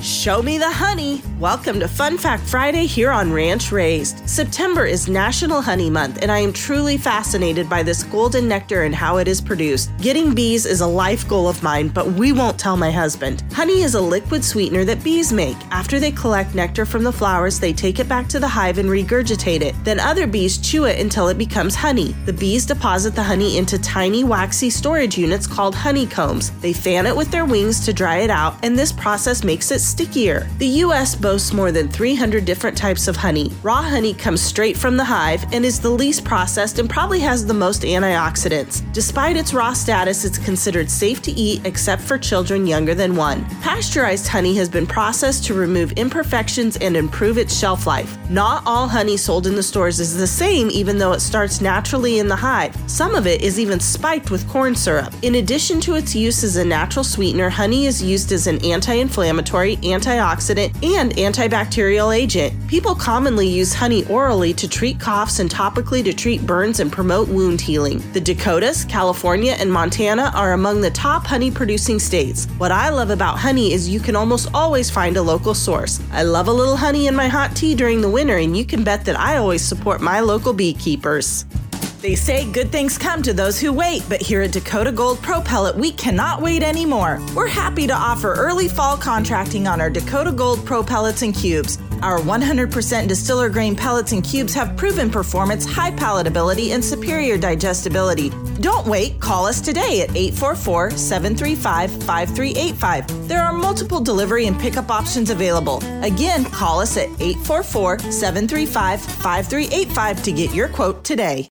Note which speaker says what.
Speaker 1: Show me the honey. Welcome to Fun Fact Friday here on Ranch Raised. September is National Honey Month, and I am truly fascinated by this golden nectar and how it is produced. Getting bees is a life goal of mine, but we won't tell my husband. Honey is a liquid sweetener that bees make. After they collect nectar from the flowers, they take it back to the hive and regurgitate it. Then other bees chew it until it becomes honey. The bees deposit the honey into tiny waxy storage units called honeycombs. They fan it with their wings to dry it out, and this process makes it stickier. The U.S. boasts more than 300 different types of honey. Raw honey comes straight from the hive and is the least processed and probably has the most antioxidants. Despite its raw status, it's considered safe to eat except for children younger than one. Pasteurized honey has been processed to remove imperfections and improve its shelf life. Not all honey sold in the stores is the same, even though it starts naturally in the hive. Some of it is even spiked with corn syrup. In addition to its use as a natural sweetener, honey is used as an anti inflammatory, antioxidant, and antibacterial agent. People commonly use honey orally to treat coughs and topically to treat burns and promote wound healing. The Dakotas, California, and Montana are among the top honey producing states. What I love about honey is you can almost always find a local source. I love a little honey in my hot tea during the winter, and you can bet that I always support my local beekeepers. They say good things come to those who wait, but here at Dakota Gold Pro Pellet, we cannot wait anymore. We're happy to offer early fall contracting on our Dakota Gold Pro Pellets and Cubes. Our 100% distiller grain pellets and cubes have proven performance, high palatability, and superior digestibility. Don't wait, call us today at 844 735 5385. There are multiple delivery and pickup options available. Again, call us at 844 735 5385 to get your quote today.